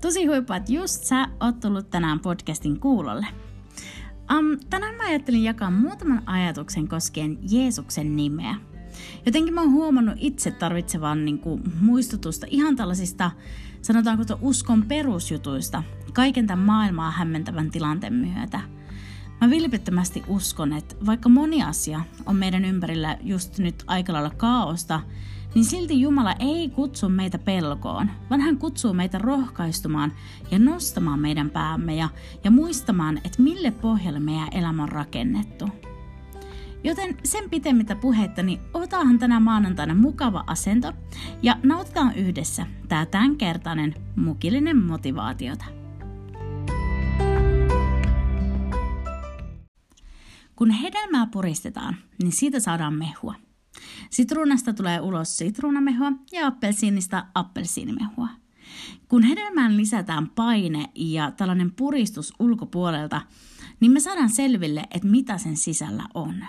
Tosi huipua, että just sä oot tullut tänään podcastin kuulolle. Um, tänään mä ajattelin jakaa muutaman ajatuksen koskien Jeesuksen nimeä. Jotenkin mä oon huomannut itse tarvitsevan niin kuin, muistutusta ihan tällaisista, sanotaanko to, uskon perusjutuista, kaiken tämän maailmaa hämmentävän tilanteen myötä. Mä vilpittömästi uskon, että vaikka moni asia on meidän ympärillä just nyt aika lailla kaaosta, niin silti Jumala ei kutsu meitä pelkoon, vaan hän kutsuu meitä rohkaistumaan ja nostamaan meidän päämme ja, ja muistamaan, että mille pohjalle meidän elämä on rakennettu. Joten sen pitemmittä puhetta, niin otahan tänä maanantaina mukava asento ja nautitaan yhdessä tämä tämänkertainen mukillinen motivaatiota. Kun hedelmää puristetaan, niin siitä saadaan mehua – Sitruunasta tulee ulos sitruunamehua ja appelsiinista appelsiinimehua. Kun hedelmään lisätään paine ja tällainen puristus ulkopuolelta, niin me saadaan selville, että mitä sen sisällä on.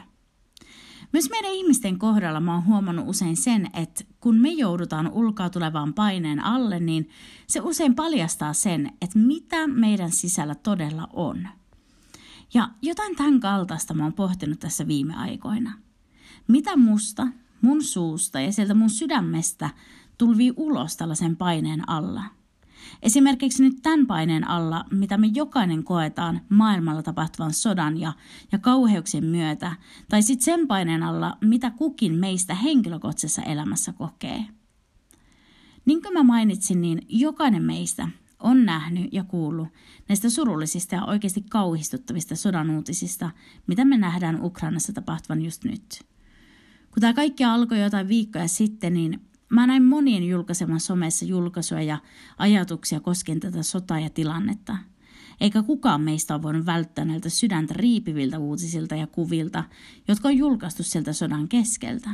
Myös meidän ihmisten kohdalla mä oon huomannut usein sen, että kun me joudutaan ulkoa tulevaan paineen alle, niin se usein paljastaa sen, että mitä meidän sisällä todella on. Ja jotain tämän kaltaista mä oon pohtinut tässä viime aikoina – mitä musta, mun suusta ja sieltä mun sydämestä tulvii ulos tällaisen paineen alla? Esimerkiksi nyt tämän paineen alla, mitä me jokainen koetaan maailmalla tapahtuvan sodan ja, ja kauheuksien myötä, tai sitten sen paineen alla, mitä kukin meistä henkilökohtaisessa elämässä kokee. Niin kuin mä mainitsin, niin jokainen meistä on nähnyt ja kuullut näistä surullisista ja oikeasti kauhistuttavista sodan uutisista, mitä me nähdään Ukrainassa tapahtuvan just nyt – kun tämä kaikki alkoi jotain viikkoja sitten, niin mä näin monien julkaiseman somessa julkaisuja ja ajatuksia koskien tätä sotaa ja tilannetta. Eikä kukaan meistä ole voinut välttää näiltä sydäntä riipiviltä uutisilta ja kuvilta, jotka on julkaistu sieltä sodan keskeltä.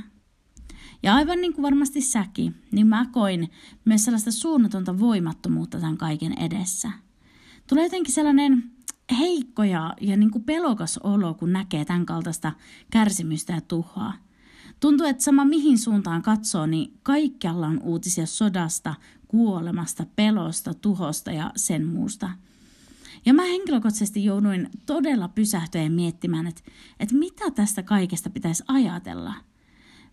Ja aivan niin kuin varmasti säkin, niin mä koin myös sellaista suunnatonta voimattomuutta tämän kaiken edessä. Tulee jotenkin sellainen heikko ja, ja niin kuin pelokas olo, kun näkee tämän kaltaista kärsimystä ja tuhoa – Tuntuu, että sama mihin suuntaan katsoo, niin kaikkialla on uutisia sodasta, kuolemasta, pelosta, tuhosta ja sen muusta. Ja mä henkilökohtaisesti jouduin todella pysähtyä ja miettimään, että, että mitä tästä kaikesta pitäisi ajatella.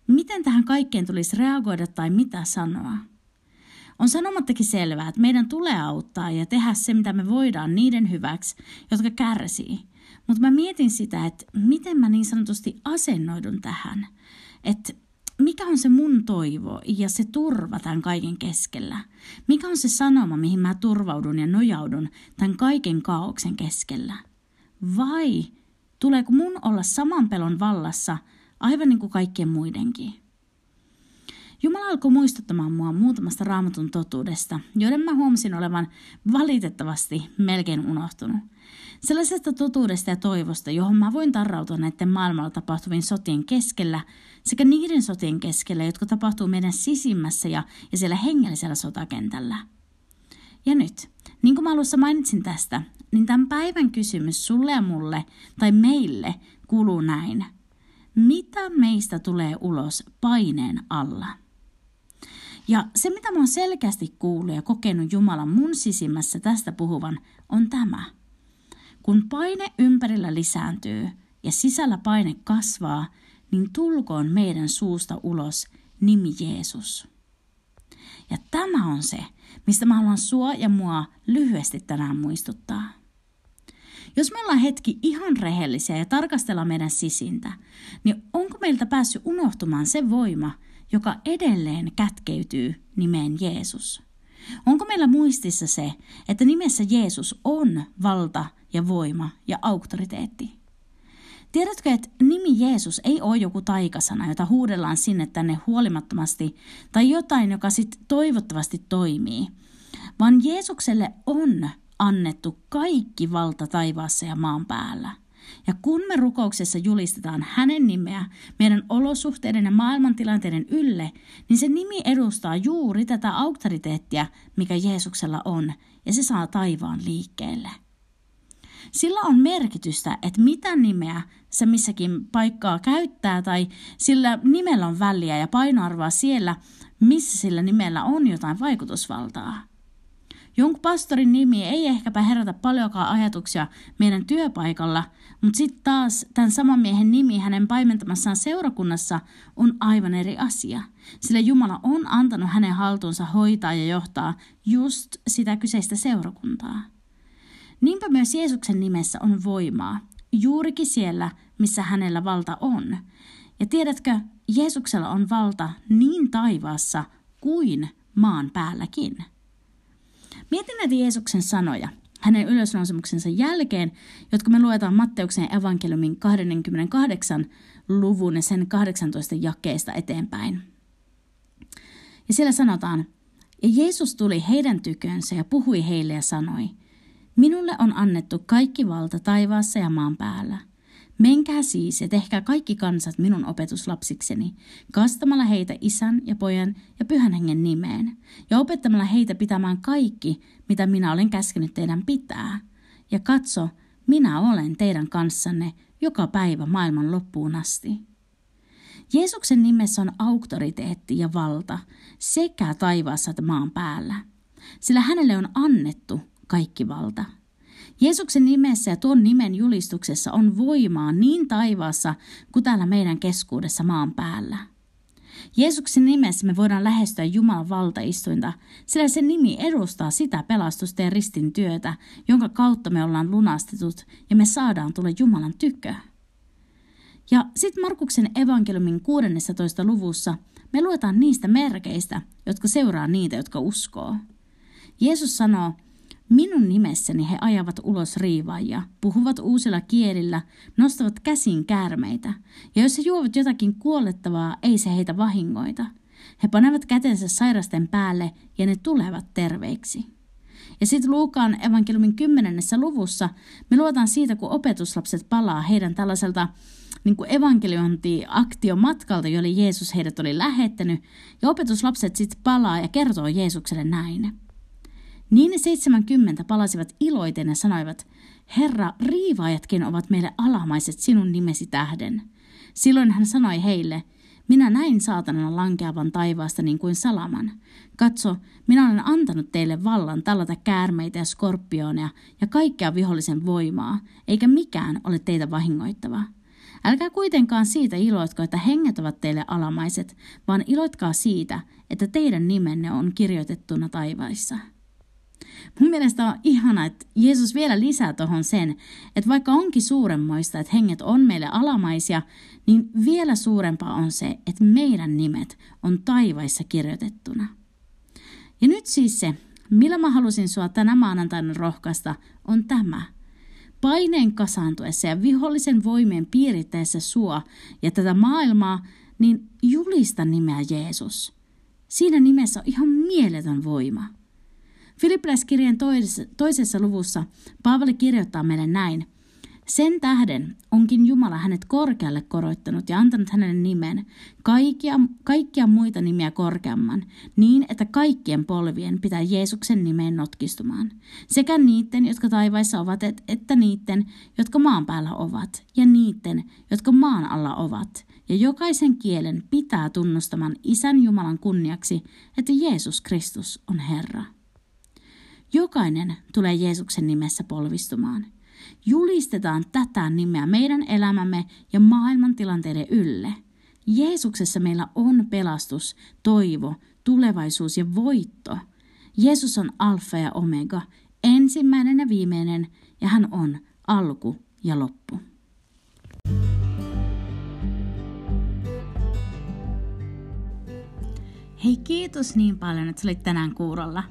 Miten tähän kaikkeen tulisi reagoida tai mitä sanoa. On sanomattakin selvää, että meidän tulee auttaa ja tehdä se, mitä me voidaan niiden hyväksi, jotka kärsii. Mutta mä mietin sitä, että miten mä niin sanotusti asennoidun tähän – että mikä on se mun toivo ja se turva tämän kaiken keskellä? Mikä on se sanoma, mihin mä turvaudun ja nojaudun tämän kaiken kaauksen keskellä? Vai tuleeko mun olla saman pelon vallassa aivan niin kuin kaikkien muidenkin? Jumala alkoi muistuttamaan mua muutamasta raamatun totuudesta, joiden mä huomasin olevan valitettavasti melkein unohtunut. Sellaisesta totuudesta ja toivosta, johon mä voin tarrautua näiden maailmalla tapahtuvien sotien keskellä sekä niiden sotien keskellä, jotka tapahtuu meidän sisimmässä ja, ja siellä hengellisellä sotakentällä. Ja nyt, niin kuin mä alussa mainitsin tästä, niin tämän päivän kysymys sulle ja mulle tai meille kuuluu näin. Mitä meistä tulee ulos paineen alla? Ja se, mitä mä oon selkeästi kuullut ja kokenut Jumalan mun sisimmässä tästä puhuvan, on tämä. Kun paine ympärillä lisääntyy ja sisällä paine kasvaa, niin tulkoon meidän suusta ulos nimi Jeesus. Ja tämä on se, mistä mä haluan sua ja mua lyhyesti tänään muistuttaa. Jos me ollaan hetki ihan rehellisiä ja tarkastellaan meidän sisintä, niin onko meiltä päässyt unohtumaan se voima, joka edelleen kätkeytyy nimeen Jeesus? Onko meillä muistissa se, että nimessä Jeesus on valta ja voima ja auktoriteetti? Tiedätkö, että nimi Jeesus ei ole joku taikasana, jota huudellaan sinne tänne huolimattomasti, tai jotain, joka sitten toivottavasti toimii, vaan Jeesukselle on annettu kaikki valta taivaassa ja maan päällä. Ja kun me rukouksessa julistetaan hänen nimeä meidän olosuhteiden ja maailmantilanteiden ylle, niin se nimi edustaa juuri tätä auktoriteettia, mikä Jeesuksella on, ja se saa taivaan liikkeelle. Sillä on merkitystä, että mitä nimeä se missäkin paikkaa käyttää tai sillä nimellä on väliä ja painoarvoa siellä, missä sillä nimellä on jotain vaikutusvaltaa. Jonkun pastorin nimi ei ehkäpä herätä paljonkaan ajatuksia meidän työpaikalla, mutta sitten taas tämän saman miehen nimi hänen paimentamassaan seurakunnassa on aivan eri asia, sillä Jumala on antanut hänen haltuunsa hoitaa ja johtaa just sitä kyseistä seurakuntaa. Niinpä myös Jeesuksen nimessä on voimaa, juurikin siellä, missä hänellä valta on. Ja tiedätkö, Jeesuksella on valta niin taivaassa kuin maan päälläkin. Mietin näitä Jeesuksen sanoja hänen ylösnousemuksensa jälkeen, jotka me luetaan Matteuksen evankeliumin 28 luvun ja sen 18 jakeesta eteenpäin. Ja siellä sanotaan, ja Jeesus tuli heidän tykönsä ja puhui heille ja sanoi, Minulle on annettu kaikki valta taivaassa ja maan päällä – Menkää siis ja tehkää kaikki kansat minun opetuslapsikseni, kastamalla heitä isän ja pojan ja pyhän hengen nimeen, ja opettamalla heitä pitämään kaikki, mitä minä olen käskenyt teidän pitää. Ja katso, minä olen teidän kanssanne joka päivä maailman loppuun asti. Jeesuksen nimessä on auktoriteetti ja valta sekä taivaassa että maan päällä, sillä hänelle on annettu kaikki valta. Jeesuksen nimessä ja tuon nimen julistuksessa on voimaa niin taivaassa kuin täällä meidän keskuudessa maan päällä. Jeesuksen nimessä me voidaan lähestyä Jumalan valtaistuinta, sillä se nimi edustaa sitä pelastusta ja ristin työtä, jonka kautta me ollaan lunastetut ja me saadaan tulla Jumalan tykö. Ja sitten Markuksen evankeliumin 16. luvussa me luetaan niistä merkeistä, jotka seuraa niitä, jotka uskoo. Jeesus sanoo, Minun nimessäni he ajavat ulos riivaajia, puhuvat uusilla kielillä, nostavat käsin käärmeitä, ja jos he juovat jotakin kuolettavaa, ei se heitä vahingoita. He panevat kätensä sairasten päälle ja ne tulevat terveiksi. Ja sitten Luukaan evankeliumin kymmenennessä luvussa me luotaan siitä, kun opetuslapset palaa heidän tällaiselta niin kuin evankeliointi-aktiomatkalta, jolle Jeesus heidät oli lähettänyt, ja opetuslapset sitten palaa ja kertoo Jeesukselle näin. Niin ne 70 palasivat iloiten ja sanoivat, Herra, riivaajatkin ovat meille alamaiset sinun nimesi tähden. Silloin hän sanoi heille, minä näin saatanan lankeavan taivaasta niin kuin salaman. Katso, minä olen antanut teille vallan tallata käärmeitä ja skorpioneja ja kaikkea vihollisen voimaa, eikä mikään ole teitä vahingoittava. Älkää kuitenkaan siitä iloitko, että henget ovat teille alamaiset, vaan iloitkaa siitä, että teidän nimenne on kirjoitettuna taivaissa. Mun mielestä on ihana, että Jeesus vielä lisää tuohon sen, että vaikka onkin suuremmoista, että henget on meille alamaisia, niin vielä suurempaa on se, että meidän nimet on taivaissa kirjoitettuna. Ja nyt siis se, millä mä halusin sua tänä maanantaina rohkaista, on tämä. Paineen kasaantuessa ja vihollisen voimien piirittäessä sua ja tätä maailmaa, niin julista nimeä Jeesus. Siinä nimessä on ihan mieletön voima. Filippiläiskirjan toisessa luvussa Paavali kirjoittaa meille näin. Sen tähden onkin Jumala hänet korkealle koroittanut ja antanut hänelle nimen, kaikkia, kaikkia muita nimiä korkeamman, niin että kaikkien polvien pitää Jeesuksen nimeen notkistumaan. Sekä niiden, jotka taivaissa ovat, että niiden, jotka maan päällä ovat, ja niiden, jotka maan alla ovat. Ja jokaisen kielen pitää tunnustamaan Isän Jumalan kunniaksi, että Jeesus Kristus on Herra. Jokainen tulee Jeesuksen nimessä polvistumaan. Julistetaan tätä nimeä meidän elämämme ja maailman tilanteiden ylle. Jeesuksessa meillä on pelastus, toivo, tulevaisuus ja voitto. Jeesus on alfa ja omega, ensimmäinen ja viimeinen, ja hän on alku ja loppu. Hei kiitos niin paljon, että olit tänään kuurolla.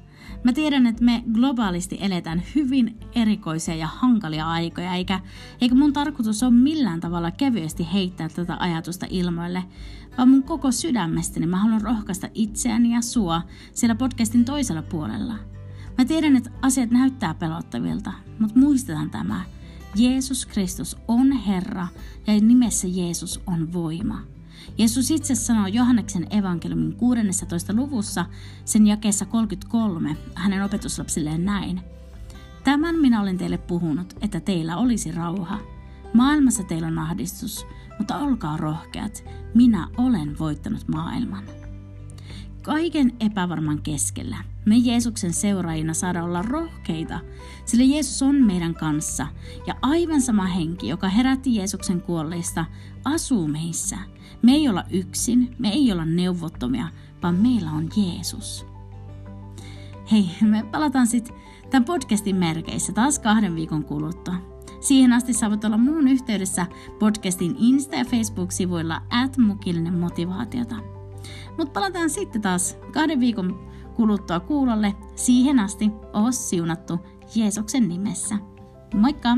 Mä tiedän, että me globaalisti eletään hyvin erikoisia ja hankalia aikoja, eikä, eikä mun tarkoitus ole millään tavalla kevyesti heittää tätä ajatusta ilmoille, vaan mun koko sydämestäni mä haluan rohkaista itseäni ja sua siellä podcastin toisella puolella. Mä tiedän, että asiat näyttää pelottavilta, mutta muistetaan tämä. Jeesus Kristus on Herra ja nimessä Jeesus on voima. Jeesus itse sanoo Johanneksen evankeliumin 16. luvussa sen jakeessa 33 hänen opetuslapsilleen näin. Tämän minä olen teille puhunut, että teillä olisi rauha. Maailmassa teillä on ahdistus, mutta olkaa rohkeat. Minä olen voittanut maailman. Kaiken epävarman keskellä me Jeesuksen seuraajina saada olla rohkeita, sillä Jeesus on meidän kanssa ja aivan sama henki, joka herätti Jeesuksen kuolleista, asuu meissä. Me ei olla yksin, me ei olla neuvottomia, vaan meillä on Jeesus. Hei, me palataan sitten tämän podcastin merkeissä taas kahden viikon kuluttua. Siihen asti saavat olla muun yhteydessä podcastin Insta- ja Facebook-sivuilla at mukillinen motivaatiota. Mutta palataan sitten taas kahden viikon kuluttua kuulolle. Siihen asti oo siunattu Jeesuksen nimessä. Moikka!